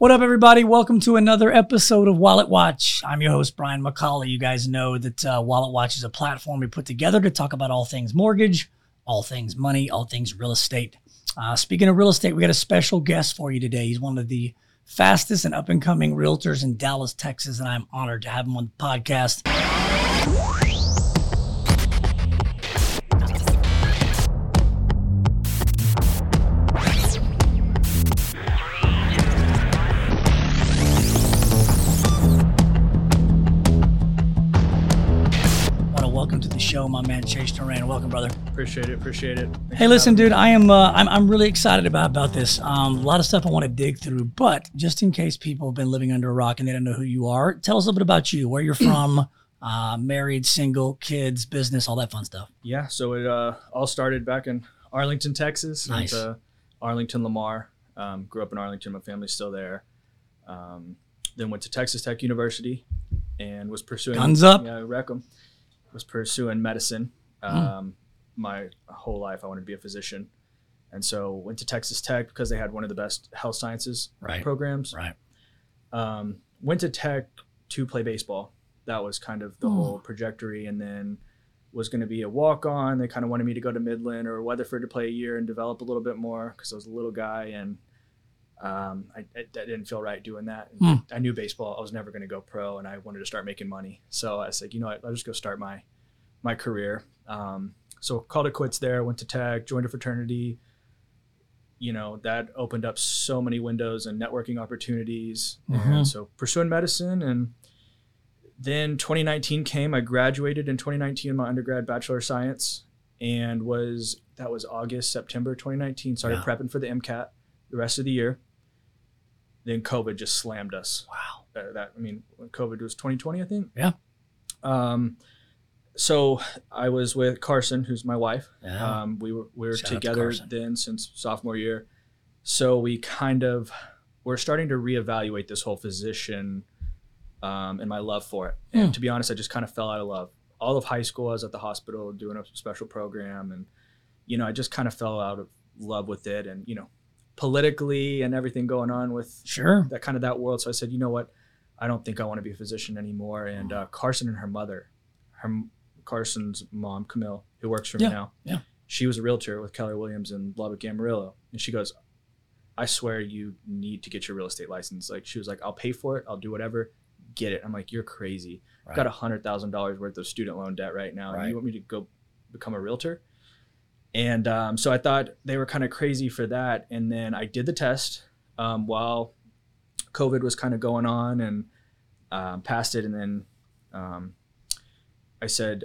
What up, everybody? Welcome to another episode of Wallet Watch. I'm your host, Brian McCauley. You guys know that uh, Wallet Watch is a platform we put together to talk about all things mortgage, all things money, all things real estate. Uh, speaking of real estate, we got a special guest for you today. He's one of the fastest and up and coming realtors in Dallas, Texas, and I'm honored to have him on the podcast. Show my man Chase Duran. Welcome, brother. Appreciate it. Appreciate it. Thanks Hey, listen, dude, I am uh, I'm I'm really excited about about this. Um, a lot of stuff I want to dig through, but just in case people have been living under a rock and they don't know who you are, tell us a little bit about you, where you're from, uh, married, single, kids, business, all that fun stuff. Yeah. So it uh, all started back in Arlington, Texas. Nice. to Arlington, Lamar. Um, grew up in Arlington. My family's still there. Um, then went to Texas Tech University and was pursuing Guns up. Yeah, wreck 'em. Was pursuing medicine. Um, My whole life, I wanted to be a physician, and so went to Texas Tech because they had one of the best health sciences Right. programs. Right. um, went to tech to play baseball. That was kind of the Hmm. whole trajectory, and then was going to be a walk on. They kind of wanted me to go to Midland or Weatherford to play a year and develop a little bit more because I was a little guy and um, I, I, I didn't feel right doing that. Hmm. I knew baseball. I was never going to go pro, and I wanted to start making money. So I was like, you know what? I'll just go start my my career. Um, so called it quits there. Went to tech, joined a fraternity. You know that opened up so many windows and networking opportunities. Mhm. And so pursuing medicine, and then 2019 came. I graduated in 2019 my undergrad bachelor of science, and was that was August September 2019. Started Yeah. prepping for the MCAT the rest of the year. Then COVID just slammed us Wow. uh, that I mean, COVID was 2020, I think. Yeah. Um, so I was with Carson, who's my wife. Yeah. Um, we were we were Shout out to together then since sophomore year. So we kind of we're starting to reevaluate this whole physician um, and my love for it. And Hmm. to be honest, I just kind of fell out of love. All of high school, I was at the hospital doing a special program, and you know, I just kind of fell out of love with it, and you know, politically and everything going on with sure. that kind of that world. So I said, you know what, I don't think I want to be a physician anymore. And uh, Carson and her mother, her Carson's mom, Camille, who works for Yeah, me now, yeah. she was a realtor with Keller Williams in Lubbock, Amarillo, and she goes, I swear you need to get your real estate license. Like she was like, I'll pay for it, I'll do whatever, get it. I'm like, you're crazy. I've got a hundred thousand dollars worth of student loan debt right now, and you want me to go become a realtor? And um, so I thought they were kind of crazy for that. And then I did the test um, while COVID was kind of going on and um, passed it. And then um, I said,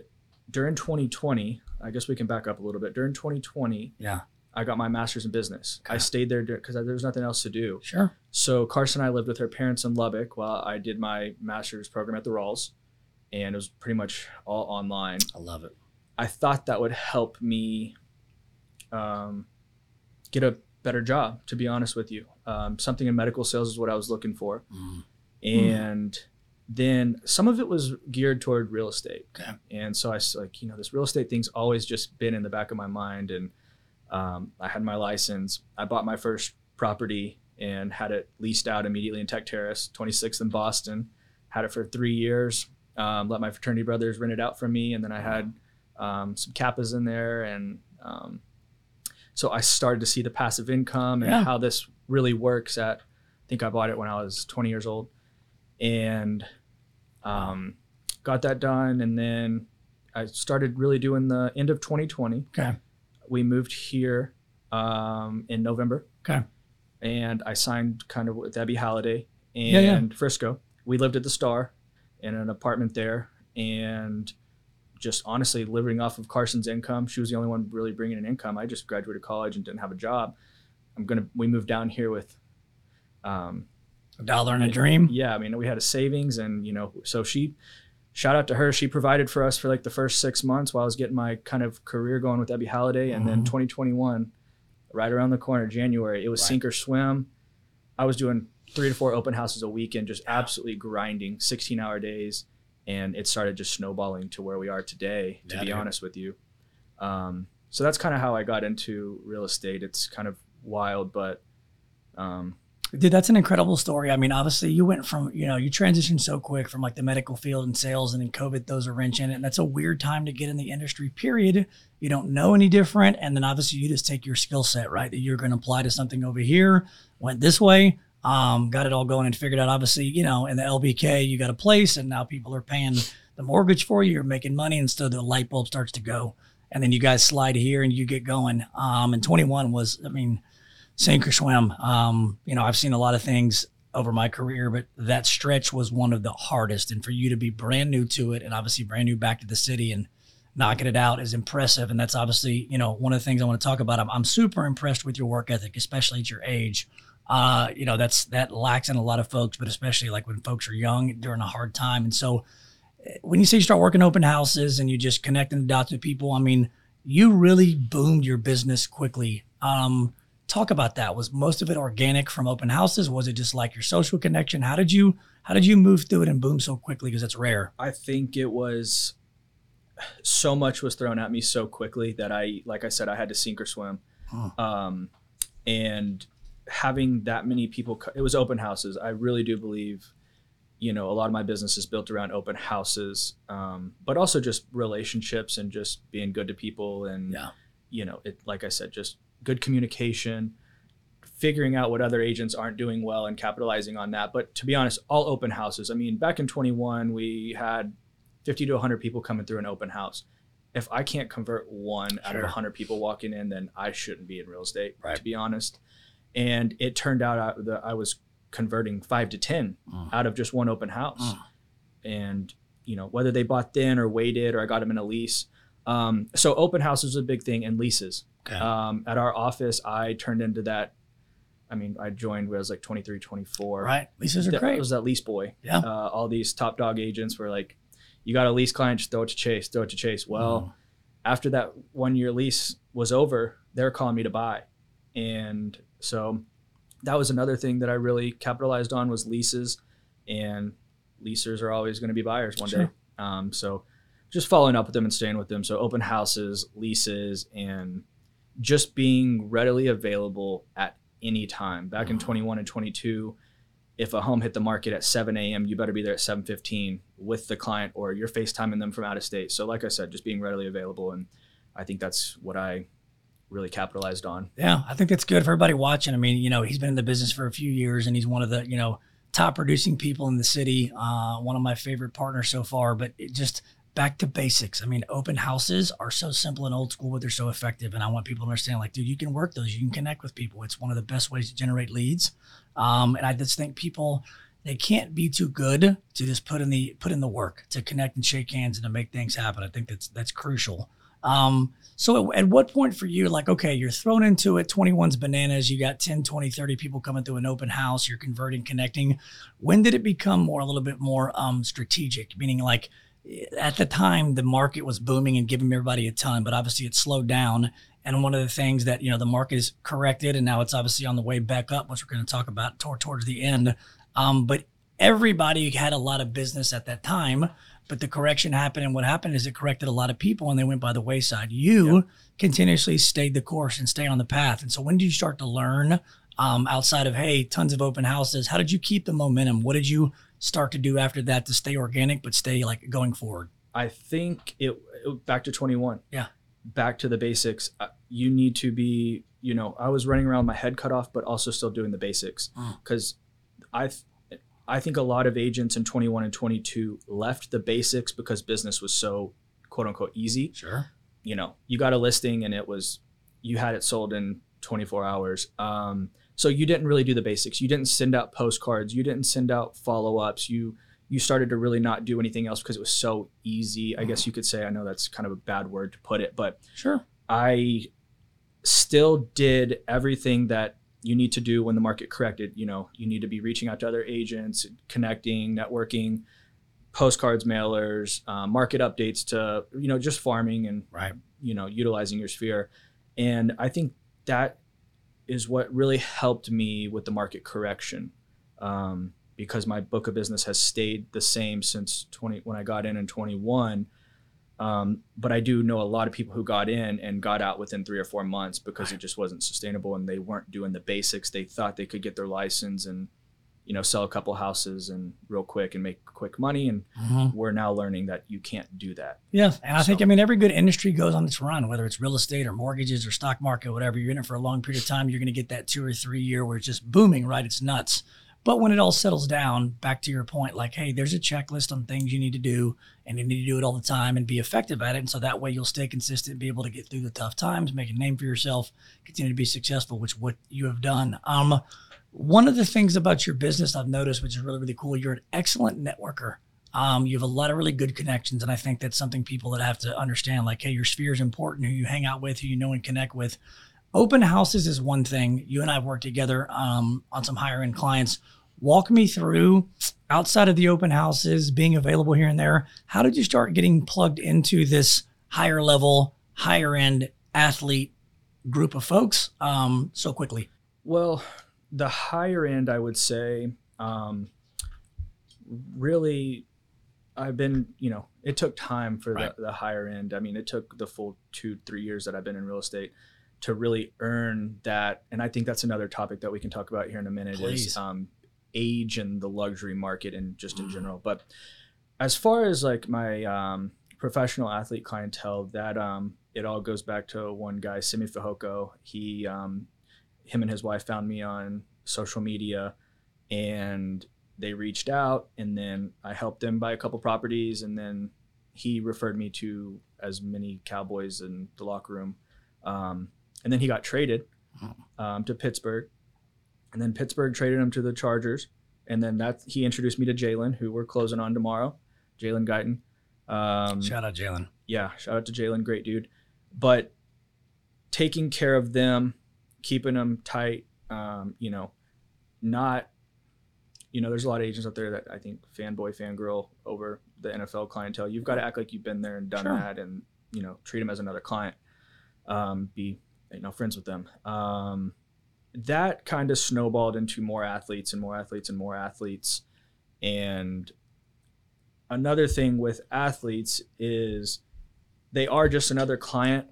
during 2020, I guess we can back up a little bit. During 2020, Yeah. I got my master's in business. I stayed there because there was nothing else to do. Sure. So Carson and I lived with her parents in Lubbock while I did my master's program at the Rawls, and it was pretty much all online. I love it. I thought that would help me um, get a better job. To be honest with you, um, something in medical sales is what I was looking for, Mm. and then some of it was geared toward real estate. Okay. And so I was like, you know, this real estate thing's always just been in the back of my mind. And um, I had my license. I bought my first property and had it leased out immediately in Tech Terrace, 26th in Boston. Had it for three years. Um, let my fraternity brothers rent it out from me, and then I had um, some kappas in there, and um, so I started to see the passive income and Yeah. how this really works. At I think I bought it when I was 20 years old, and um, got that done, and then I started really doing the end of 2020. Okay. We moved here um, in November. Okay. And I signed kind of with Debbie Halliday and Yeah, yeah. Frisco. We lived at the Star in an apartment there, and just honestly living off of Carson's income. She was the only one really bringing an income. I just graduated college and didn't have a job. I'm gonna. We moved down here with. Um, A dollar and a dream. yeah, I mean, we had a savings, and you know, so she, shout out to her. She provided for us for like the first six months while I was getting my kind of career going with Debbie Halliday, and then Mhm. 2021, right around the corner, January, it was Right. sink or swim. I was doing three to four open houses a week and just absolutely grinding 16 hour days, and it started just snowballing to where we are today. To Yeah, be dude. honest with you, um, so that's kind of how I got into real estate. It's kind of wild, but um, Dude, that's an incredible story. I mean, obviously, you went from, you know, you transitioned so quick from like the medical field and sales, and then COVID throws a wrench in it. And that's a weird time to get in the industry, period. You don't know any different. And then obviously, you just take your skill set, right? That you're going to apply to something over here, went this way, um, got it all going and figured out, obviously, you know, in the LBK, you got a place, and now people are paying the mortgage for you, you're making money, and so the light bulb starts to go. And then you guys slide here and you get going. Um, and 21 was, I mean, sink or swim. Um, you know, I've seen a lot of things over my career, but that stretch was one of the hardest. And for you to be brand new to it and obviously brand new back to the city and knocking it out is impressive. And that's obviously, you know, one of the things I want to talk about. I'm, I'm super impressed with your work ethic, especially at your age. Uh, you know, that's that lacks in a lot of folks, but especially like when folks are young during a hard time. And so eh, when you say you start working open houses and you just connecting the dots with people, I mean, you really boomed your business quickly. Um, talk about that. Was most of it organic from open houses? Was it just like your social connection? How did you how did you move through it and boom so quickly? Because it's rare. I think it was so much was thrown at me so quickly that I, like I said, I had to sink or swim. Huh. Um, and having that many people, it was open houses. I really do believe, you know, a lot of my business is built around open houses, um, but also just relationships and just being good to people and, yeah. you know, it like I said, just good communication, figuring out what other agents aren't doing well and capitalizing on that. But to be honest, all open houses. I mean, back in 21, we had 50 to 100 people coming through an open house. If I can't convert one sure. out of 100 people walking in, then I shouldn't be in real estate, right. to be honest. And it turned out that I was converting five to 10 mm. out of just one open house. Mm. And, you know, whether they bought then or waited or I got them in a lease. Um, so open houses is a big thing and leases. Okay. Um, at our office, I turned into that. I mean, I joined when I was like 23, 24. Right. Leases are that, great. I was that lease boy. Yeah. Uh, all these top dog agents were like, you got a lease client, just throw it to Chase, throw it to Chase. Well, mm. after that one year lease was over, they're calling me to buy. And so that was another thing that I really capitalized on was leases and leasers are always going to be buyers one sure. day. Um, so just following up with them and staying with them. So open houses, leases, and just being readily available at any time. Back in mm. 21 and 22, if a home hit the market at 7 a.m., you better be there at 7:15 with the client, or you're FaceTiming them from out of state. So, like I said, just being readily available, and I think that's what I really capitalized on. Yeah, I think that's good for everybody watching. I mean, you know, he's been in the business for a few years, and he's one of the you know top producing people in the city. Uh, one of my favorite partners so far. But just back to basics. I mean, open houses are so simple and old school, but they're so effective. And I want people to understand, like, dude, you can work those. You can connect with people. It's one of the best ways to generate leads. Um, and I just think people they can't be too good to just put in the put in the work to connect and shake hands and to make things happen. I think that's that's crucial. Um, so at, at, what point for you, like, okay, you're thrown into it, 21's bananas, you got 10, 20, 30 people coming through an open house, you're converting, connecting. When did it become more, a little bit more um, strategic? Meaning like, at the time the market was booming and giving everybody a ton, but obviously it slowed down. And one of the things that you know the market is corrected, and now it's obviously on the way back up, which we're going to talk about toward, towards the end. Um, but everybody had a lot of business at that time, but the correction happened, and what happened is it corrected a lot of people, and they went by the wayside. You yep. continuously stayed the course and stay on the path. And so, when did you start to learn um, outside of hey, tons of open houses? How did you keep the momentum? What did you start to do after that to stay organic but stay like going forward? I think it, it back to 21. Yeah. Back to the basics. Uh, you need to be, you know, I was running around my head cut off, but also still doing the basics because mm. I, I think a lot of agents in 21 and 22 left the basics because business was so quote unquote easy. Sure. You know, you got a listing and it was, you had it sold in 24 hours. Um, so you didn't really do the basics. You didn't send out postcards. You didn't send out follow ups. You you started to really not do anything else because it was so easy. I guess you could say. I know that's kind of a bad word to put it, but sure. I still did everything that you need to do when the market corrected. You know, you need to be reaching out to other agents, connecting, networking, postcards, mailers, uh, market updates to you know just farming and right. you know utilizing your sphere. And I think that is what really helped me with the market correction um, because my book of business has stayed the same since 20 when I got in in 21 Um, but I do know a lot of people who got in and got out within three or four months because it just wasn't sustainable and they weren't doing the basics. They thought they could get their license and, you know, sell a couple houses and real quick and make quick money. And Mm-hmm. we're now learning that you can't do that. Yeah, and I think I mean every good industry goes on its run, whether it's real estate or mortgages or stock market, whatever. You're in it for a long period of time. You're going to get that two or three year where it's just booming, right? It's nuts. But when it all settles down, back to your point, like, hey, there's a checklist on things you need to do, and you need to do it all the time and be effective at it. And so that way you'll stay consistent, be able to get through the tough times, make a name for yourself, continue to be successful, which what you have done. Um, one of the things about your business I've noticed, which is really, really cool, you're an excellent networker. Um, you have a lot of really good connections, and I think that's something people that have to understand. Like, hey, your sphere is important. Who you hang out with, who you know and connect with. Open houses is one thing. You and I have worked together um, on some higher end clients. Walk me through outside of the open houses being available here and there. How did you start getting plugged into this higher level, higher end athlete group of folks um, so quickly? Well, the higher end, I would say, um, really, I've been, you know, it took time for Right. the, the higher end. I mean, it took the full two, three years that I've been in real estate to really earn that. And I think that's another topic that we can talk about here in a minute Please. is um, age and the luxury market and just in Mhm. general. But as far as like my um, professional athlete clientele, that um, it all goes back to one guy, Simi Fehoko. He, um, him and his wife found me on social media, and they reached out, and then I helped them buy a couple properties, and then he referred me to as many Cowboys in the locker room, um, and then he got traded um, to Pittsburgh, and then Pittsburgh traded him to the Chargers, and then that he introduced me to Jalen, who we're closing on tomorrow, Jalen Guyton. Um, Shout out, Jalen. yeah, shout out to Jalen, great dude. But taking care of them, keeping them tight, um, you know, not, you know, there's a lot of agents out there that I think fanboy, fangirl over the NFL clientele. You've got to act like you've been there and done Sure. that, and you know, treat them as another client. Um, be you know friends with them. Um, that kind of snowballed into more athletes and more athletes and more athletes, and another thing with athletes is they are just another client.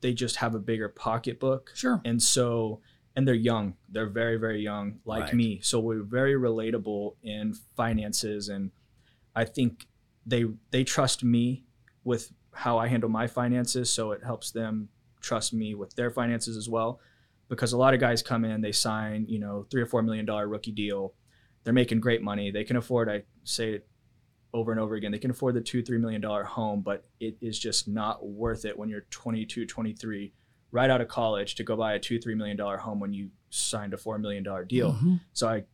They just have a bigger pocketbook. Sure. And so, and they're young. They're very, very young, like Right. me. So we're very relatable in finances. And I think they they trust me with how I handle my finances. So it helps them trust me with their finances as well. Because a lot of guys come in, they sign, you know, three or four million dollar rookie deal. They're making great money. They can afford, I say it over and over again, they can afford the two, three million dollar home, but it is just not worth it when you're 22, 23, right out of college to go buy a two, three million dollar home when you signed a four million dollar deal. Mhm. So I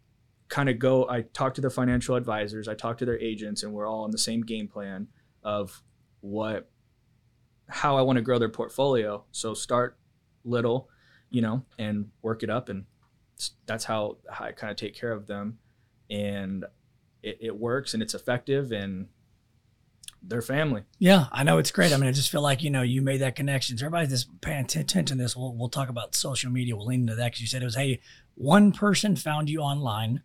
kind of go, I talk to the financial advisors, I talk to their agents, and we're all on the same game plan of what, how I want to grow their portfolio. So start little, you know, and work it up. And that's how, how I kind of take care of them. And it, it works and it's effective and they're family. Yeah, I know it's great. I mean, I just feel like you know you made that connection. So everybody's just paying atten- attention to this. We'll, we'll talk about social media. We'll lean into that because you said it was hey, one person found you online,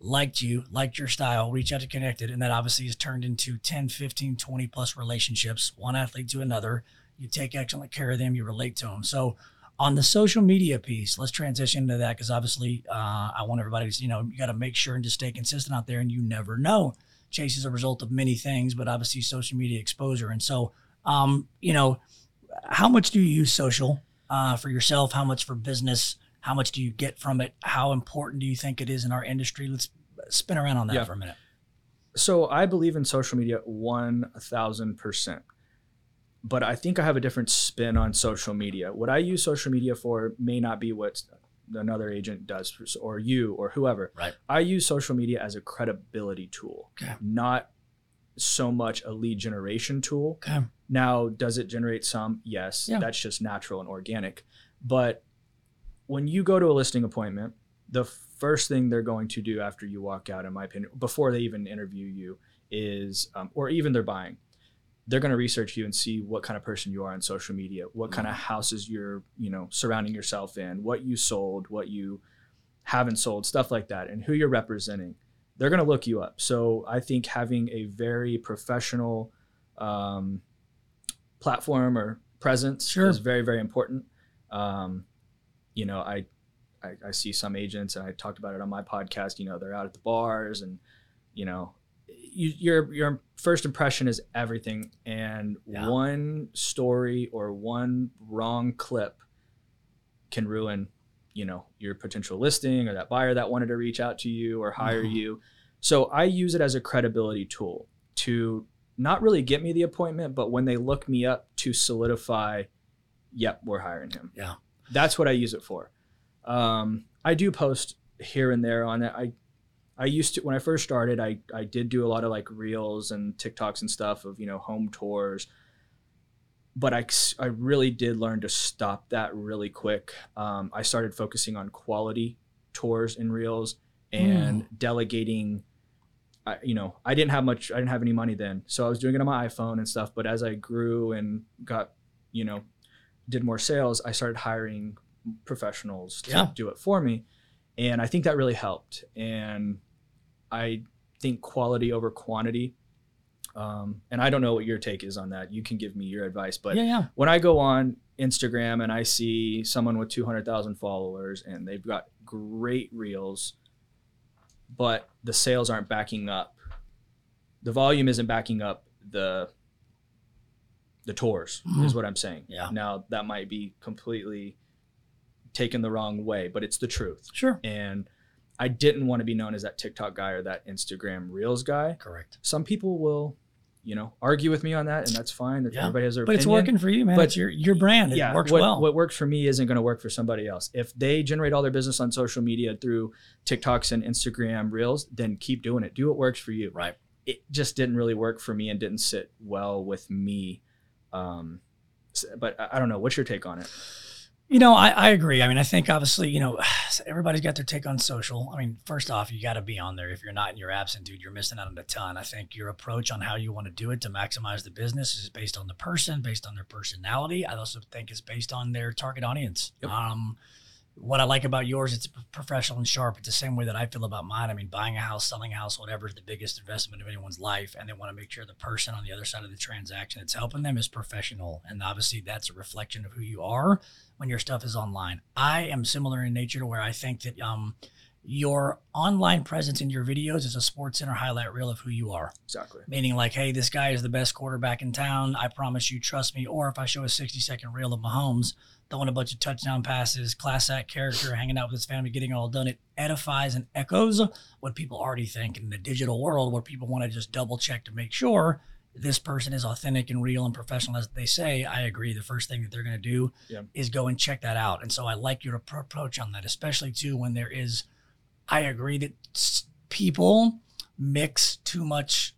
liked you, liked your style, reached out to connected, and that obviously has turned into 10, 15, 20 plus relationships, one athlete to another. You take excellent care of them. You relate to them. So on the social media piece, let's transition to that because obviously uh, I want everybody to you know you got to make sure and just stay consistent out there, and you never know. Chase is a result of many things, but obviously social media exposure. And so, um, you know, how much do you use social uh, for yourself? How much for business? How much do you get from it? How important do you think it is in our industry? Let's spin around on that Yeah. for a minute. So I believe in social media 1000%. But I think I have a different spin on social media. What I use social media for may not be what another agent does for, or you or whoever. Right. I use social media as a credibility tool, Okay. not so much a lead generation tool. Okay. Now, does it generate some? Yes. Yeah. That's just natural and organic. But when you go to a listing appointment, the first thing they're going to do after you walk out, in my opinion, before they even interview you, is, um, or even they're buying, they're going to research you and see what kind of person you are on social media, what kind of houses you're, you know, surrounding yourself in, what you sold, what you haven't sold, stuff like that, and who you're representing. They're going to look you up. So I think having a very professional, um, platform or presence Sure. is very very important. Um, you know, I, I I see some agents, and I talked about it on my podcast. You know, they're out at the bars, and you know, you, your your first impression is everything, and Yeah. one story or one wrong clip can ruin you know your potential listing or that buyer that wanted to reach out to you or hire Mhm. you so i use it as a credibility tool to not really get me the appointment but when they look me up to solidify yep we're hiring him Yeah. That's what i use it for um, i do post here and there on it i i used to when i first started i i did do a lot of like reels and tiktoks and stuff of you know home tours but I, I really did learn to stop that really quick. Um, I started focusing on quality tours and reels and delegating. I, you know, I didn't have much. I didn't have any money then, so I was doing it on my iPhone and stuff. But as I grew and got, you know, did more sales, I started hiring professionals to Yeah. do it for me, and I think that really helped. And I think quality over quantity. Um, and I don't know what your take is on that. You can give me your advice, but yeah, yeah. when I go on Instagram and I see someone with 200,000 followers and they've got great reels, but the sales aren't backing up, the volume isn't backing up the the tours is Mhm. what I'm saying. Yeah. Now that might be completely taken the wrong way, but it's the truth. Sure. And I didn't want to be known as that TikTok guy or that Instagram Reels guy. Correct. Some people will, you know, argue with me on that, and that's fine. If Yeah. Everybody has their opinion, But it's working for you, man. But- it's your your brand. It works what, well. What works for me isn't going to work for somebody else. If they generate all their business on social media through TikToks and Instagram Reels, then keep doing it. Do what works for you. right. It just didn't really work for me and didn't sit well with me. Um, but I don't know. What's your take on it? You know, I, I agree. I mean, I think obviously, you know, everybody's got their take on social. I mean, first off, you got to be on there. If you're not and you're absent, dude, you're missing out on a ton. I think your approach on how you want to do it to maximize the business is based on the person, based on their personality. I also think it's based on their target audience. Yep. Um, what I like about yours, it's professional and sharp. It's the same way that I feel about mine. I mean, buying a house, selling a house, whatever is the biggest investment of anyone's life, and they want to make sure the person on the other side of the transaction that's helping them is professional. And obviously, that's a reflection of who you are when your stuff is online. I am similar in nature to where I think that um, your online presence in your videos is a sports center highlight reel of who you are. Exactly. Meaning, like, hey, this guy is the best quarterback in town. I promise you, trust me. Or if I show a 60 second reel of Mahomes throwing a bunch of touchdown passes, class act character, hanging out with his family, getting it all done, it edifies and echoes what people already think in the digital world where people want to just double check to make sure this person is authentic and real and professional as they say. I agree. The first thing that they're going to do Yeah. is go and check that out. And so I like your appro- approach on that, especially too when there is, I agree that people mix too much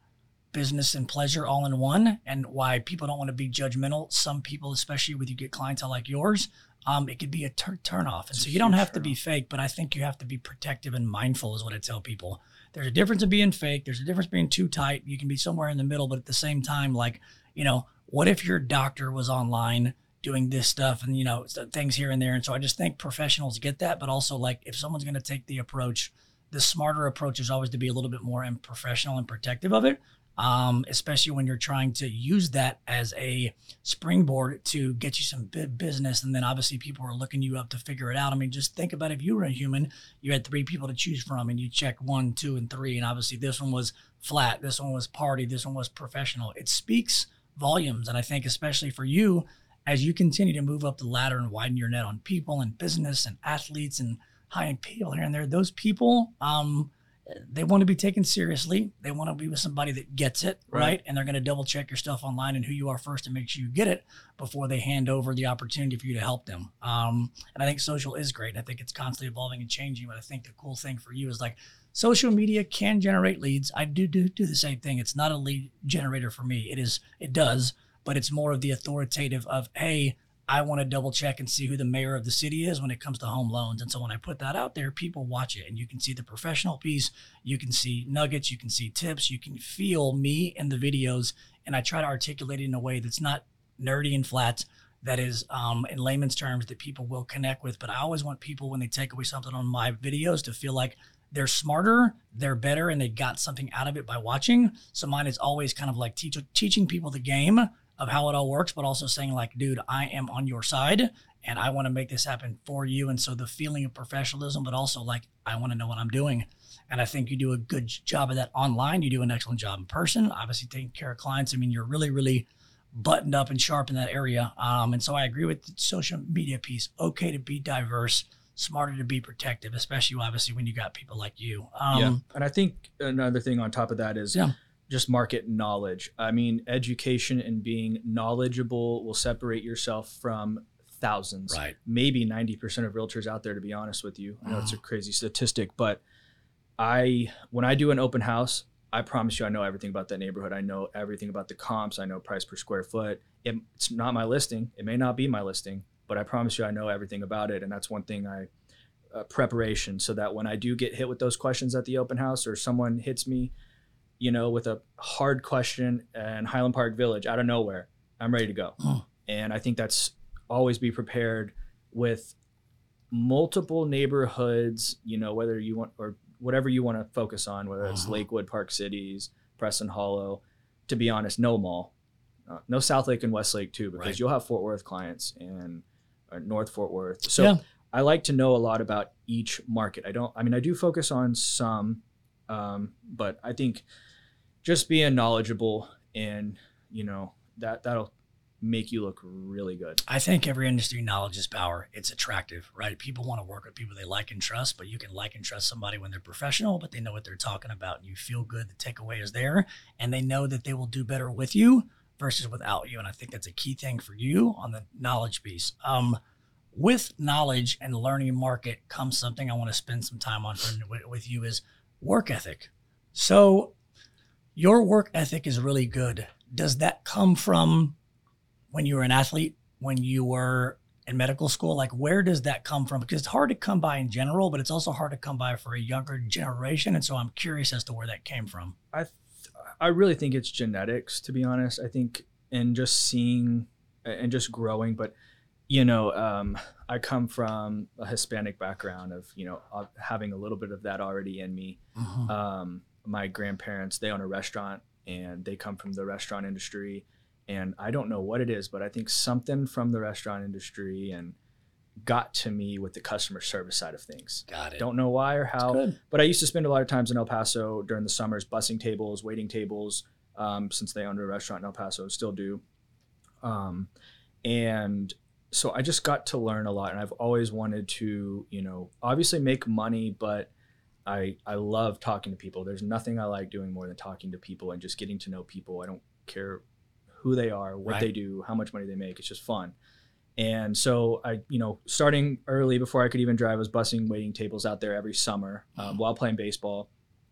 business and pleasure all in one and why people don't want to be judgmental some people especially with you get clientele like yours um, it could be a tur- turn off and It's so you don't have to be fake but i think you have to be protective and mindful is what i tell people. There's a difference in being fake there's a difference being too tight you can be somewhere in the middle but at the same time like you know what if your doctor was online doing this stuff and you know things here and there and so i just think professionals get that but also like if someone's going to take the approach the smarter approach is always to be a little bit more and professional and protective of it um, especially when you're trying to use that as a springboard to get you some big business. And then obviously people are looking you up to figure it out. I mean, just think about if you were a human, you had three people to choose from and you check one, two, and three. And obviously this one was flat, this one was party, this one was professional. It speaks volumes. And I think especially for you, as you continue to move up the ladder and widen your net on people and business and athletes and high end people here and there, those people, um, they want to be taken seriously. They want to be with somebody that gets it, right? Right. And they're going to double check your stuff online and who you are first to make sure you get it before they hand over the opportunity for you to help them. Um, and I think social is great. I think it's constantly evolving and changing. But I think the cool thing for you is like social media can generate leads. I do do, do the same thing. It's not a lead generator for me. It is, it does, but it's more of the authoritative of, hey, I want to double check and see who the mayor of the city is when it comes to home loans. And so when I put that out there, people watch it and you can see the professional piece, you can see nuggets, you can see tips, you can feel me in the videos. And I try to articulate it in a way that's not nerdy and flat, that is um, in layman's terms that people will connect with. But I always want people when they take away something on my videos to feel like they're smarter, they're better, and they got something out of it by watching. So mine is always kind of like teach, teaching people the game of how it all works, but also saying like, dude, I am on your side and I want to make this happen for you. And so the feeling of professionalism, but also like, I want to know what I'm doing. And I think you do a good job of that online. You do an excellent job in person, obviously taking care of clients. I mean, you're really, really buttoned up and sharp in that area. Um, and so I agree with the social media piece. Okay to be diverse, smarter to be protective, especially obviously when you got people like you. Um, yeah. And I think another thing on top of that is Yeah. Just market knowledge. I mean, education and being knowledgeable will separate yourself from thousands, Right. maybe 90% of realtors out there, to be honest with you. I know it's a crazy statistic, but I, when I do an open house, I promise you, I know everything about that neighborhood. I know everything about the comps. I know price per square foot. It, it's not my listing. It may not be my listing, but I promise you, I know everything about it. And that's one thing I, uh, preparation, so that when I do get hit with those questions at the open house or someone hits me, you know, with a hard question in Highland Park Village out of nowhere, I'm ready to go. And I think that's always be prepared with multiple neighborhoods, you know, whether you want or whatever you want to focus on, whether it's Uh-huh. Lakewood, Park Cities, Preston Hollow. To be honest, no mall, uh, no Southlake and Westlake too, because Right. you'll have Fort Worth clients and North Fort Worth. So Yeah. I like to know a lot about each market. I don't. I mean, I do focus on some, um, but I think just being knowledgeable and you know that that'll make you look really good. I think every industry knowledge is power. It's attractive, right? People want to work with people they like and trust, but you can like and trust somebody when they're professional, but they know what they're talking about and you feel good. The takeaway is there and they know that they will do better with you versus without you. And I think that's a key thing for you on the knowledge piece. Um, with knowledge and learning market comes something I want to spend some time on for, with you is work ethic. So your work ethic is really good. Does that come from when you were an athlete, when you were in medical school? Like, where does that come from? Because it's hard to come by in general, but it's also hard to come by for a younger generation. And so I'm curious as to where that came from. I th- I really think it's genetics to be honest. I think and just seeing and just growing, but you know, um, I come from a Hispanic background of you know having a little bit of that already in me. Um, my grandparents they own a restaurant and they come from the restaurant industry, and I don't know what it is, but I think something from the restaurant industry and got to me with the customer service side of things. Got it. Don't know why or how. But I used to spend a lot of times in El Paso during the summers, bussing tables, waiting tables, um, since they owned a restaurant in El Paso, still do. Um, and so I just got to learn a lot, and I've always wanted to, you know, obviously make money, but I I love talking to people. There's nothing I like doing more than talking to people and just getting to know people. I don't care who they are, what Right. they do, how much money they make. It's just fun. And so I, you know, starting early before I could even drive, I was bussing waiting tables out there every summer um, while playing baseball.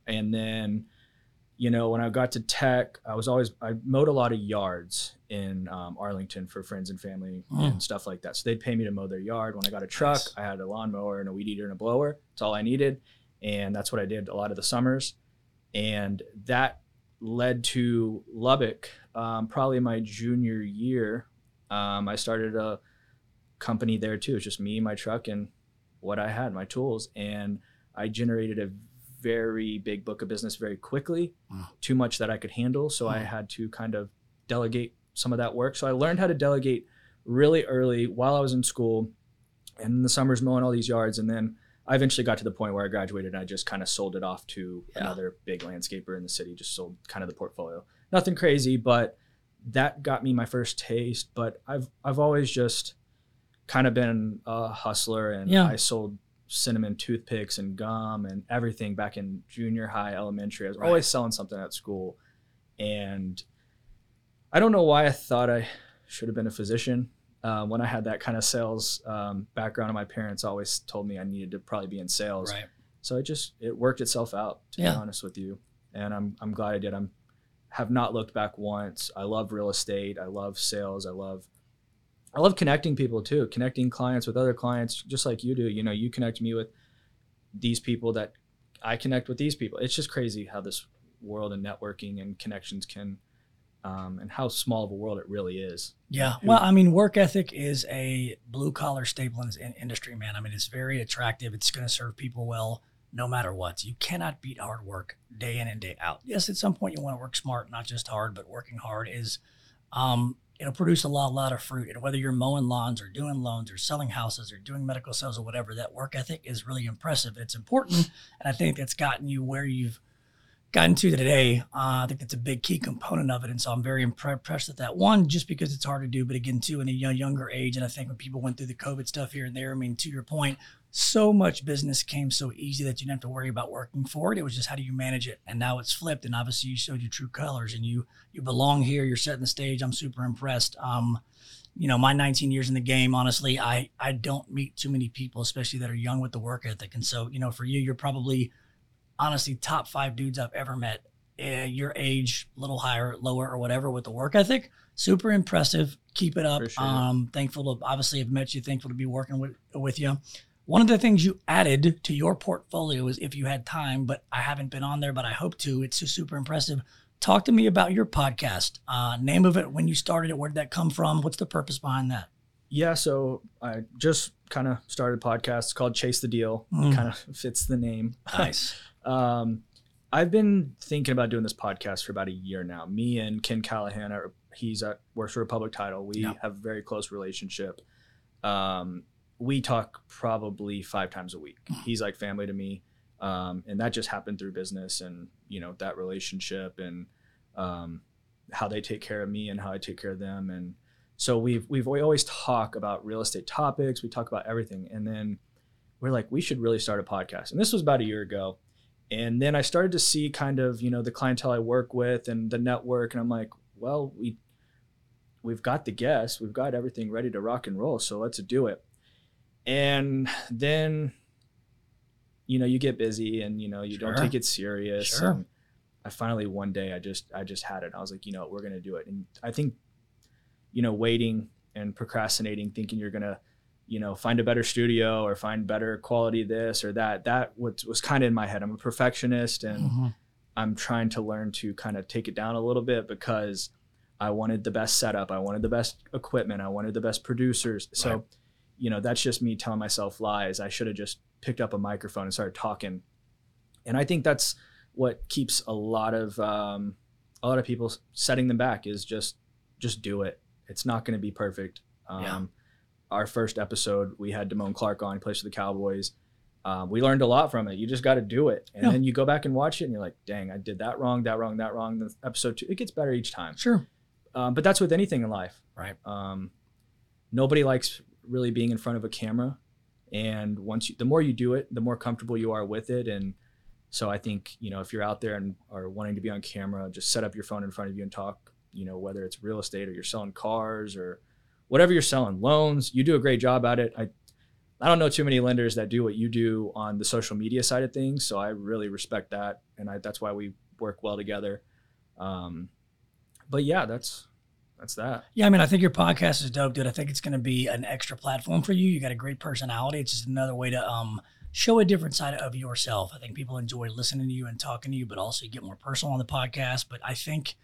And then, you know, when I got to tech, I was always I mowed a lot of yards in um, Arlington for friends and family Mm. and stuff like that. So they'd pay me to mow their yard. When I got a truck, Nice. I had a lawnmower and a weed eater and a blower. That's all I needed, and that's what I did a lot of the summers. And that led to Lubbock. Um, probably my junior year, um, I started a company there too. It's just me, my truck, and what I had, my tools, and I generated a very big book of business very quickly. Wow. Too much that I could handle, so I Hmm. had to kind of delegate some of that work. So I learned how to delegate really early while I was in school, and in the summers mowing all these yards, and then. I eventually got to the point where I graduated and I just kind of sold it off to Yeah. another big landscaper in the city, just sold kind of the portfolio. Nothing crazy, but that got me my first taste. But I've I've always just kind of been a hustler and Yeah. I sold cinnamon toothpicks and gum and everything back in junior high, elementary. I was Right. always selling something at school. And I don't know why I thought I should have been a physician. Uh, when I had that kind of sales um, background, and my parents always told me I needed to probably be in sales. Right. So it just it worked itself out, to Yeah. be honest with you. And I'm I'm glad I did. I'm have not looked back once. I love real estate. I love sales. I love I love connecting people too, connecting clients with other clients, just like you do. You know, you connect me with these people that I connect with these people. It's just crazy how this world and networking and connections can, um, and how small of a world it really is. Yeah. Well, I mean, work ethic is a blue collar staple in this industry, man. I mean, it's very attractive. It's going to serve people well no matter what. You cannot beat hard work day in and day out. Yes, at some point you want to work smart, not just hard, but working hard is um, it'll produce a lot, lot of fruit. And whether you're mowing lawns or doing loans or selling houses or doing medical sales or whatever, that work ethic is really impressive. It's important, and I think it's gotten you where you've gotten to today. Uh, I think that's a big key component of it, and so I'm very impressed with that. One, just because it's hard to do, but again, two, in a younger age, and I think when people went through the COVID stuff here and there, I mean, to your point, so much business came so easy that you didn't have to worry about working for it. It was just how do you manage it, and now it's flipped, and obviously you showed your true colors, and you you belong here. You're setting the stage. I'm super impressed. Um, you know, my 19 years in the game, honestly, I I don't meet too many people, especially that are young with the work ethic, and so you know, for you, you're probably honestly top five dudes I've ever met. Uh, your age, little higher, lower, or whatever, with the work ethic, super impressive. Keep it up. Um, thankful to obviously have met you. Thankful to be working with with you. One of the things you added to your portfolio is if you had time, but I haven't been on there, but I hope to. It's just super impressive. Talk to me about your podcast. Uh, name of it, when you started it, where did that come from? What's the purpose behind that? Yeah, so I just kind of started a podcast called Chase the Deal. Mm. Kind of fits the name. Nice. Um, I've been thinking about doing this podcast for about a year now. Me and Ken Callahan, are, he's at works for Republic Title. We yeah. have a very close relationship. Um, we talk probably five times a week. He's like family to me, um, and that just happened through business and you know that relationship and um, how they take care of me and how I take care of them. And so we've we've we always talk about real estate topics. We talk about everything, and then we're like, we should really start a podcast. And this was about a year ago and then I started to see kind of, you know, the clientele I work with and the network. And I'm like, well, we, we've got the guests, we've got everything ready to rock and roll. So let's do it. And then, you know, you get busy and, you know, you sure. don't take it serious. Sure. And I finally, one day I just, I just had it. I was like, you know, we're going to do it. And I think, you know, waiting and procrastinating, thinking you're going to, you know, find a better studio or find better quality this or that. That was, was kind of in my head. I'm a perfectionist and mm-hmm. I'm trying to learn to kind of take it down a little bit because I wanted the best setup. I wanted the best equipment. I wanted the best producers. So, right. you know, that's just me telling myself lies. I should have just picked up a microphone and started talking. And I think that's what keeps a lot of um, a lot of people setting them back is just just do it. It's not going to be perfect. Um, yeah our first episode, we had Damone Clark on. He plays for the Cowboys. Um, we learned a lot from it. You just got to do it, and yeah. then you go back and watch it, and you're like, "Dang, I did that wrong, that wrong, that wrong." The episode two, it gets better each time. Sure, um, but that's with anything in life, right? Um, nobody likes really being in front of a camera, and once you, the more you do it, the more comfortable you are with it, and so I think you know if you're out there and are wanting to be on camera, just set up your phone in front of you and talk. You know whether it's real estate or you're selling cars or whatever you're selling, loans, you do a great job at it. I I don't know too many lenders that do what you do on the social media side of things, so I really respect that, and I, that's why we work well together. Um, but yeah, that's that's that. Yeah, I mean, I think your podcast is dope, dude. I think it's going to be an extra platform for you. You got a great personality. It's just another way to um, show a different side of yourself. I think people enjoy listening to you and talking to you, but also you get more personal on the podcast. But I think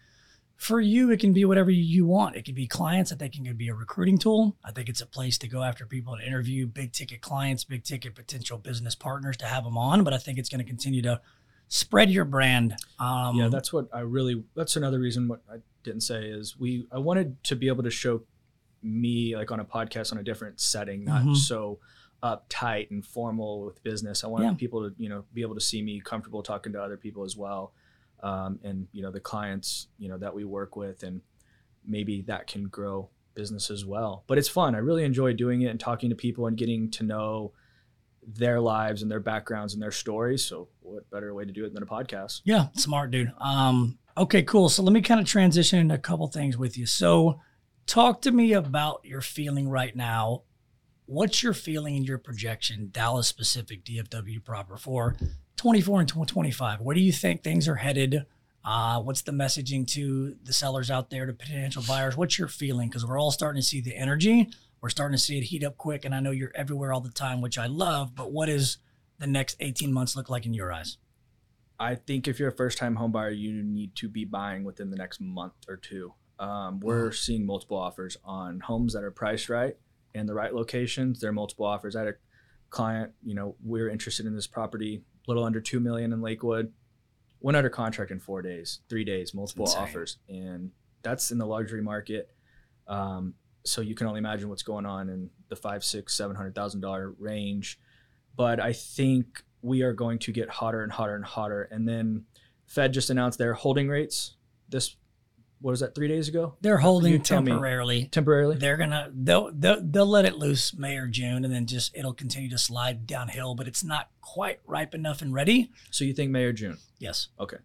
for you, it can be whatever you want. It can be clients. I think it can be a recruiting tool. I think it's a place to go after people and interview big ticket clients, big ticket potential business partners to have them on. But I think it's going to continue to spread your brand. Um, yeah, that's what I really. That's another reason what I didn't say is we. I wanted to be able to show me like on a podcast on a different setting, not mm-hmm. so uptight and formal with business. I wanted yeah. people to you know be able to see me comfortable talking to other people as well um, and you know the clients you know that we work with and maybe that can grow business as well. But it's fun. I really enjoy doing it and talking to people and getting to know their lives and their backgrounds and their stories. So what better way to do it than a podcast? Yeah smart dude. Um, okay cool. So let me kind of transition into a couple things with you. So talk to me about your feeling right now. What's your feeling and your projection dallas specific dfw proper for 24 and 25 where do you think things are headed? Uh, what's the messaging to the sellers out there to potential buyers? What's your feeling? Because we're all starting to see the energy. We're starting to see it heat up quick and i know you're everywhere all the time which i love but what does the next 18 months look like in your eyes? I think if you're a first time home buyer you need to be buying within the next month or two. Um, we're mm. seeing multiple offers on homes that are priced right in the right locations. There are multiple offers. I had a client you know we're interested in this property little under two million in Lakewood. Went under contract in four days, three days, multiple offers, and that's in the luxury market. Um, so you can only imagine what's going on in the five, six, seven hundred thousand dollar range. But I think we are going to get hotter and hotter and hotter. And then Fed just announced their holding rates this what was that three days ago? They're holding tell me. temporarily. Temporarily. They're gonna they'll, they'll they'll let it loose May or June, and then just it'll continue to slide downhill. But it's not quite ripe enough and ready. So you think May or June? Yes, Okay.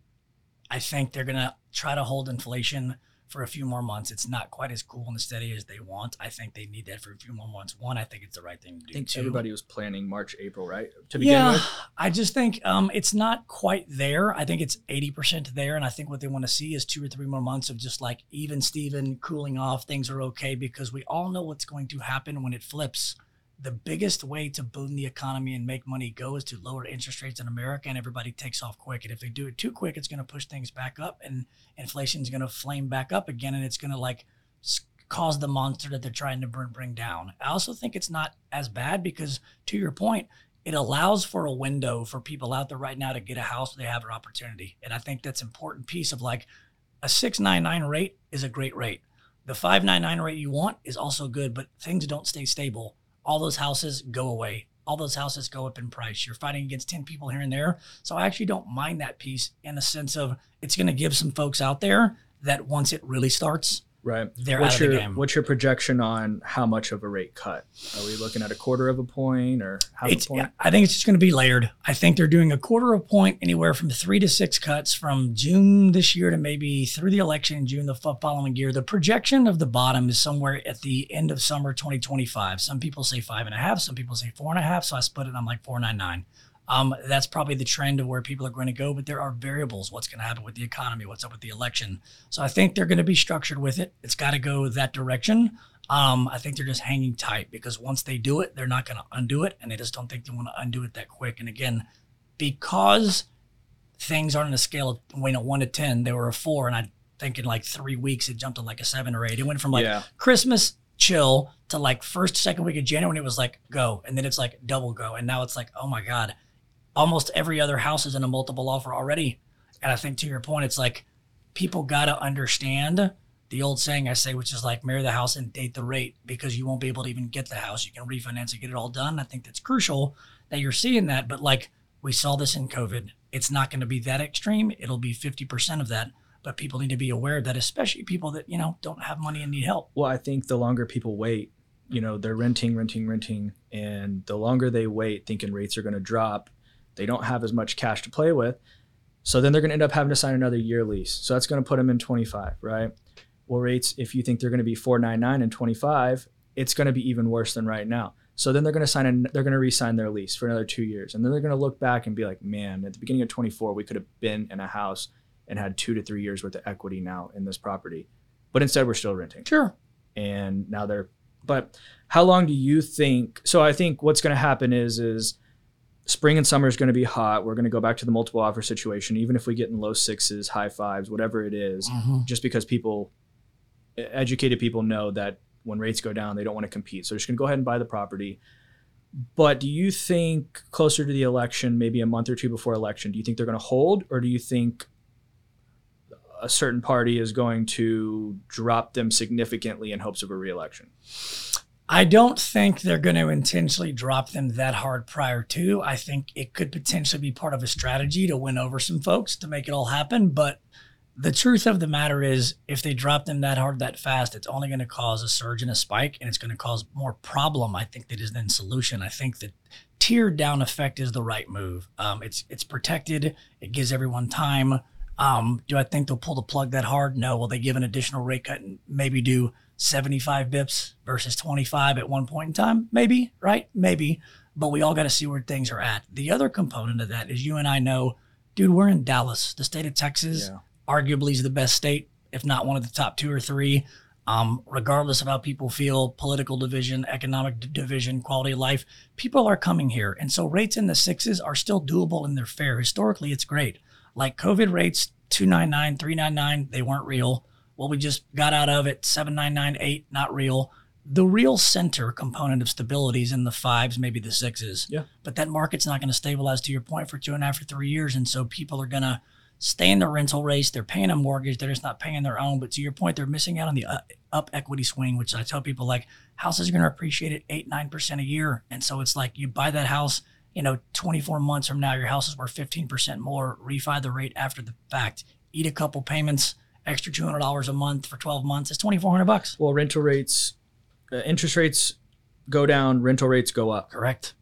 I think they're gonna try to hold inflation for a few more months. It's not quite as cool and steady as they want. I think they need that for a few more months. One, I think it's the right thing to do. I think Two, everybody was planning March, April, right? To begin yeah, with. I just think um, it's not quite there. I think it's 80% there. And I think what they want to see is two or three more months of just like even Steven cooling off. Things are okay because we all know what's going to happen when it flips. The biggest way to boom the economy and make money go is to lower interest rates in America and everybody takes off quick. And if they do it too quick, it's going to push things back up and inflation is going to flame back up again. And it's going to like cause the monster that they're trying to bring, down. I also think it's not as bad because, to your point, it allows for a window for people out there right now to get a house where they have an opportunity. And I think that's an important piece of like a 699 rate is a great rate. The 599 rate you want is also good, but things don't stay stable. All those houses go away. All those houses go up in price. You're fighting against 10 people here and there. So I actually don't mind that piece in the sense of it's going to give some folks out there that once it really starts, Right. they're what's out of your the game. what's your projection on how much of a rate cut? Are we looking at a quarter of a point or half It's, a point? I think it's just going to be layered. I think they're doing a quarter of a point, anywhere from three to six cuts from June this year to maybe through the election in June the following year. The projection of the bottom is somewhere at the end of summer 2025. Some people say five and a half, some people say four and a half. So I split it. I'm like 499. Um, that's probably the trend of where people are going to go, but there are variables. What's going to happen with the economy? What's up with the election? So I think they're going to be structured with it. It's got to go that direction. Um, I think they're just hanging tight because once they do it, they're not going to undo it, and they just don't think they want to undo it that quick. And again, because things aren't on a scale of you know, one to ten, they were a four, and I think in like three weeks it jumped to like a seven or eight. It went from like yeah. Christmas chill to like first second week of January when it was like go, and then it's like double go, and now it's like oh my god, almost every other house is in a multiple offer already. And I think to your point, it's like people got to understand the old saying I say, which is like marry the house and date the rate because you won't be able to even get the house. You can refinance and get it all done. I think that's crucial that you're seeing that. But like we saw this in COVID, it's not going to be that extreme. It'll be 50% of that. But people need to be aware of that, especially people that, you know, don't have money and need help. Well, I think the longer people wait, you know, they're renting, renting, renting, and the longer they wait, thinking rates are going to drop, they don't have as much cash to play with. So then they're going to end up having to sign another year lease. So that's going to put them in 25, right? Well, rates, if you think they're going to be 499 and 25, it's going to be even worse than right now. So then they're going to sign, an, they're going to re-sign their lease for another two years, and then they're going to look back and be like, man, at the beginning of 24, we could have been in a house and had two to three years worth of equity now in this property, but instead we're still renting Sure. and now they're but how long do you think so i think what's going to happen is is spring and summer is going to be hot we're going to go back to the multiple offer situation even if we get in low sixes high fives whatever it is, Mhm. just because people educated people know that when rates go down they don't want to compete so they're just going to go ahead and buy the property but do you think closer to the election maybe a month or two before election do you think they're going to hold or do you think a certain party is going to drop them significantly in hopes of a reelection. I don't think they're going to intentionally drop them that hard prior to. I think it could potentially be part of a strategy to win over some folks to make it all happen. But the truth of the matter is, if they drop them that hard that fast, it's only going to cause a surge and a spike, and it's going to cause more problem. I think that is then solution. I think that tiered down effect is the right move. Um, it's it's protected. It gives everyone time. Um, do I think they'll pull the plug that hard? No. Will they give an additional rate cut and maybe do 75 bips versus 25 at one point in time? Maybe, right? Maybe. But we all got to see where things are at. The other component of that is you and I know, dude, we're in Dallas, the state of Texas, Yeah. arguably is the best state, if not one of the top two or three. Um, regardless of how people feel, political division, economic d- division, quality of life, people are coming here. And so rates in the sixes are still doable and they're fair. Historically, it's great. Like COVID rates, 299, 399, they weren't real. Well, we just got out of it, 7998, not real. The real center component of stability is in the fives, maybe the sixes. Yeah. But that market's not going to stabilize to your point for two and a half or three years. And so people are going to stay in the rental race. They're paying a mortgage. They're just not paying their own. But to your point, they're missing out on the up, up equity swing, which I tell people like houses are going to appreciate at eight, 9% a year. And so it's like you buy that house, you know, 24 months from now, your house is worth 15% more. Refi the rate after the fact. Eat a couple payments, extra $200 a month for 12 months. It's 2,400 bucks. Well, rental rates, uh, interest rates go down, rental rates go up. Correct.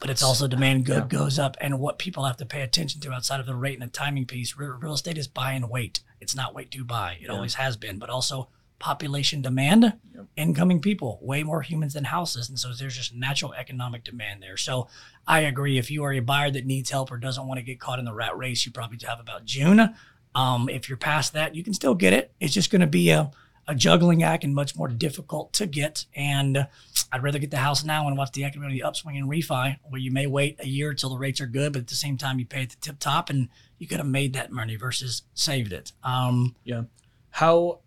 But it's also demand good yeah. goes up, and what people have to pay attention to outside of the rate and the timing piece. Real, real estate is buy and wait. It's not wait to buy. It yeah. always has been, but also population demand, yep. incoming people, way more humans than houses. And so there's just natural economic demand there. So I agree. If you are a buyer that needs help or doesn't want to get caught in the rat race, you probably have about June. Um, if you're past that, you can still get it. It's just going to be a a juggling act and much more difficult to get. And I'd rather get the house now and watch the equity upswing and refi, where you may wait a year until the rates are good, but at the same time you pay at the tip top and you could have made that money versus saved it. Um, yeah. How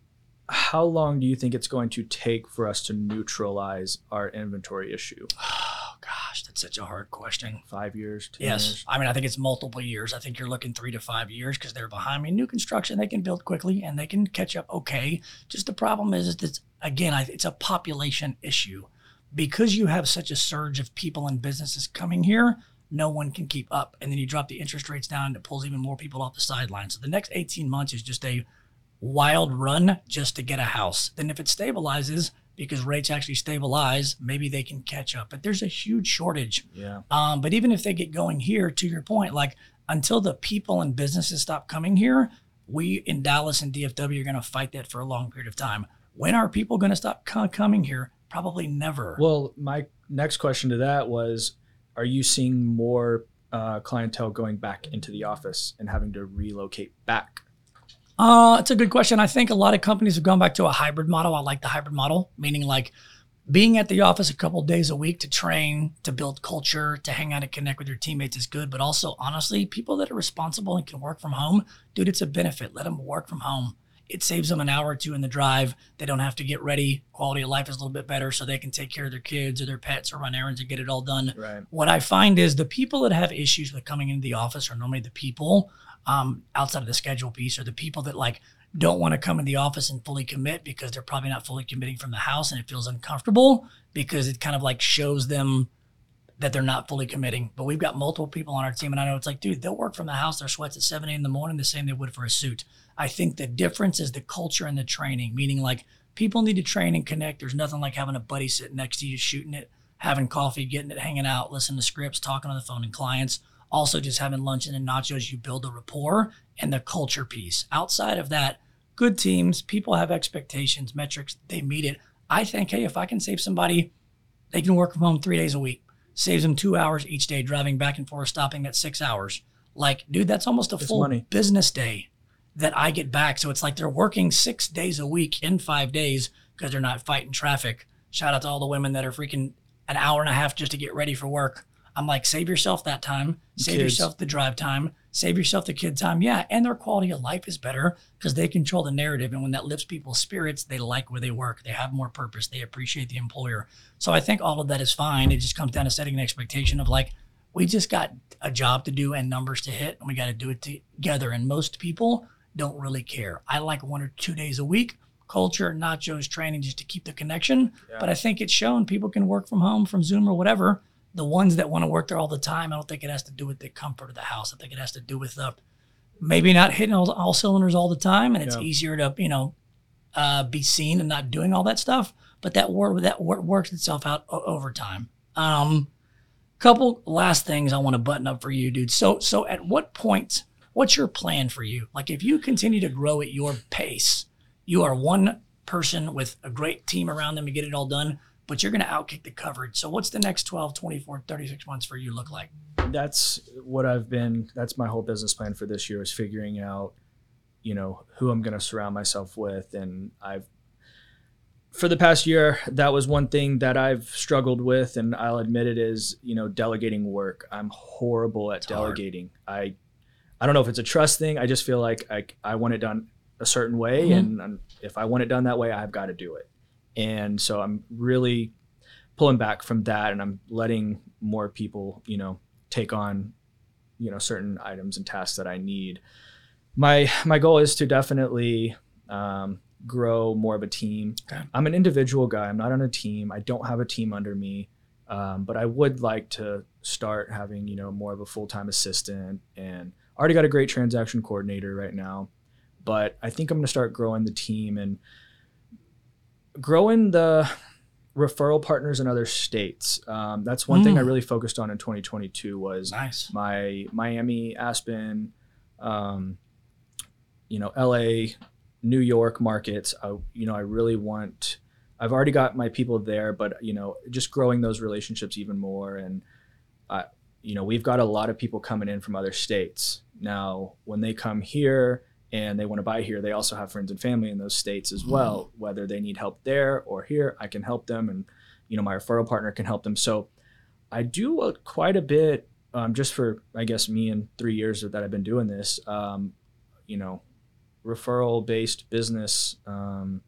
how long do you think it's going to take for us to neutralize our inventory issue? gosh, that's such a hard question. Five years? yes. Years? I mean, I think it's multiple years. I think you're looking three to five years because they're behind me. New construction, they can build quickly and they can catch up okay. Just the problem is, that, again, it's a population issue. Because you have such a surge of people and businesses coming here, no one can keep up. And then you drop the interest rates down, and it pulls even more people off the sidelines. So the next 18 months is just a wild run just to get a house. Then if it stabilizes, because rates actually stabilize, maybe they can catch up. But there's a huge shortage. Yeah. Um, but even if they get going here, to your point, like until the people and businesses stop coming here, we in Dallas and DFW are going to fight that for a long period of time. When are people going to stop coming here? Probably never. Well, my next question to that was Are you seeing more uh, clientele going back into the office and having to relocate back uh, it's a good question. I think a lot of companies have gone back to a hybrid model. I like the hybrid model, meaning like being at the office a couple days a week to train, to build culture, to hang out and connect with your teammates is good. But also, honestly, people that are responsible and can work from home, dude, it's a benefit. Let them work from home. It saves them an hour or two in the drive. They don't have to get ready. Quality of life is a little bit better so they can take care of their kids or their pets or run errands and get it all done. Right. What I find is the people that have issues with coming into the office are normally the people um, outside of the schedule piece or the people that like don't want to come in the office and fully commit because they're probably not fully committing from the house and it feels uncomfortable because it kind of like shows them that they're not fully committing. But we've got multiple people on our team, and I know it's like, dude, they'll work from the house, their sweats at 7 a.m. in the morning, the same they would for a suit. I think the difference is the culture and the training, meaning like people need to train and connect. There's nothing like having a buddy sitting next to you, shooting it, having coffee, getting it, hanging out, listening to scripts, talking on the phone and clients also just having lunch and nachos, you build a rapport and the culture piece. Outside of that, good teams, people have expectations, metrics, they meet it. I think, hey, if I can save somebody, they can work from home three days a week, saves them two hours each day driving back and forth, stopping at six hours. Like, dude, that's almost a it's full money. business day that I get back. So it's like they're working six days a week in five days because they're not fighting traffic. Shout out to all the women that are freaking an hour and a half just to get ready for work I'm like, save yourself that time, save Kids. yourself the drive time, save yourself the kid time. Yeah. And their quality of life is better because they control the narrative. And when that lifts people's spirits, they like where they work. They have more purpose. They appreciate the employer. So I think all of that is fine. It just comes down to setting an expectation of like, we just got a job to do and numbers to hit, and we got to do it together. And most people don't really care. I like one or two days a week culture, nachos, training just to keep the connection. Yeah. But I think it's shown people can work from home, from Zoom or whatever the ones that want to work there all the time, I don't think it has to do with the comfort of the house. I think it has to do with the maybe not hitting all, all cylinders all the time, and it's yeah. easier to you know uh, be seen and not doing all that stuff. But that work that work, works itself out o- over time. Um, couple last things I want to button up for you, dude. So so at what point? What's your plan for you? Like if you continue to grow at your pace, you are one person with a great team around them to get it all done but you're going to outkick the coverage. So what's the next 12, 24, 36 months for you look like? That's what I've been that's my whole business plan for this year is figuring out you know who I'm going to surround myself with and I've for the past year that was one thing that I've struggled with and I'll admit it is, you know, delegating work. I'm horrible at it's delegating. Hard. I I don't know if it's a trust thing. I just feel like I I want it done a certain way mm-hmm. and if I want it done that way, I've got to do it. And so I'm really pulling back from that and I'm letting more people, you know, take on, you know, certain items and tasks that I need. my my goal is to definitely um, grow more of a team. Okay. I'm an individual guy. I'm not on a team. I don't have a team under me, um, but I would like to start having you know more of a full time assistant. And already got a great transaction coordinator right now, but I think I'm going to start growing the team and growing the referral partners in other states. Um, that's one thing I Mm. really focused on in 2022 was Nice. my Miami, Aspen, um, you know, LA, New York markets. I, you know, I really want. I've already got my people there, but you know, just growing those relationships even more, and uh, you know, we've got a lot of people coming in from other states now. When they come here and they want to buy here, they also have friends and family in those states as well. Whether they need help there or here, I can help them, and you know, my referral partner can help them. So I do uh, quite a bit um, just for I guess me in three years that I've been doing this. Um, you know, referral based business um,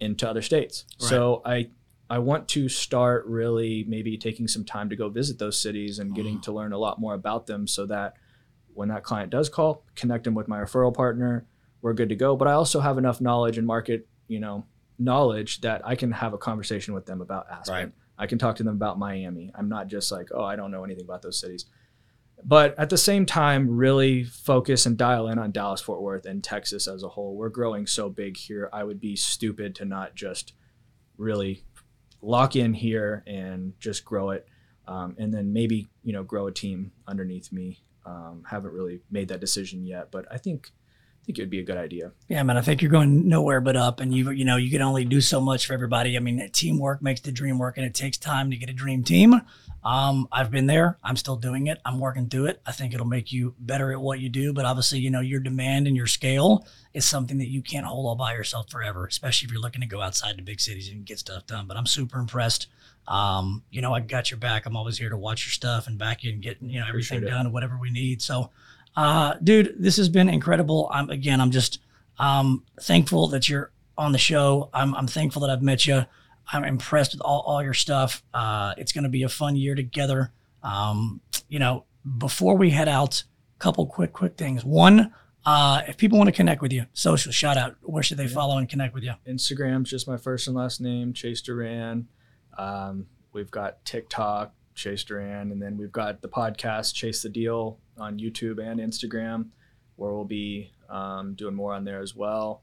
into other states. So I I want to start really maybe taking some time to go visit those cities and getting to learn a lot more about them, so that when that client does call, connect them with my referral partner. We're good to go. But I also have enough knowledge and market, you know, knowledge that I can have a conversation with them about Aspen. Right. I can talk to them about Miami. I'm not just like, oh, I don't know anything about those cities. But at the same time, really focus and dial in on Dallas, Fort Worth, and Texas as a whole. We're growing so big here. I would be stupid to not just really lock in here and just grow it. Um, and then maybe, you know, grow a team underneath me. Um, haven't really made that decision yet, but I think think it would be a good idea. Yeah, man, I think you're going nowhere but up, and you you know you can only do so much for everybody. I mean, teamwork makes the dream work, and it takes time to get a dream team. Um, I've been there. I'm still doing it. I'm working through it. I think it'll make you better at what you do. But obviously, you know, your demand and your scale is something that you can't hold all by yourself forever, especially if you're looking to go outside to big cities and get stuff done. But I'm super impressed. Um, you know, I got your back. I'm always here to watch your stuff and back you and get you know everything Appreciate it. done, whatever we need. So, uh, dude, this has been incredible. I'm again, I'm just um, thankful that you're on the show. I'm, I'm thankful that I've met you. I'm impressed with all, all your stuff. Uh, it's going to be a fun year together. Um, you know, before we head out, a couple quick, quick things. One, uh, if people want to connect with you, social shout out, where should they follow and connect with you? Instagram's just my first and last name, Chase Duran. Um, we've got TikTok, Chase Duran, and then we've got the podcast, Chase the Deal, on YouTube and Instagram, where we'll be um, doing more on there as well.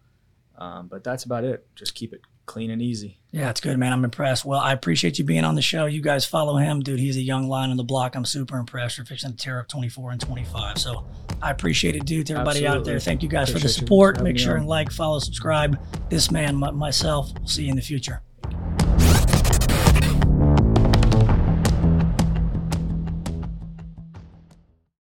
Um, but that's about it. Just keep it clean and easy. Yeah, it's good, man. I'm impressed. Well, I appreciate you being on the show. You guys follow him, dude. He's a young lion on the block. I'm super impressed. You're fixing to tear up 24 and 25. So I appreciate it, dude. To everybody out there, thank you guys for the support. Make sure and like, follow, subscribe. This man, my, myself, we'll see you in the future.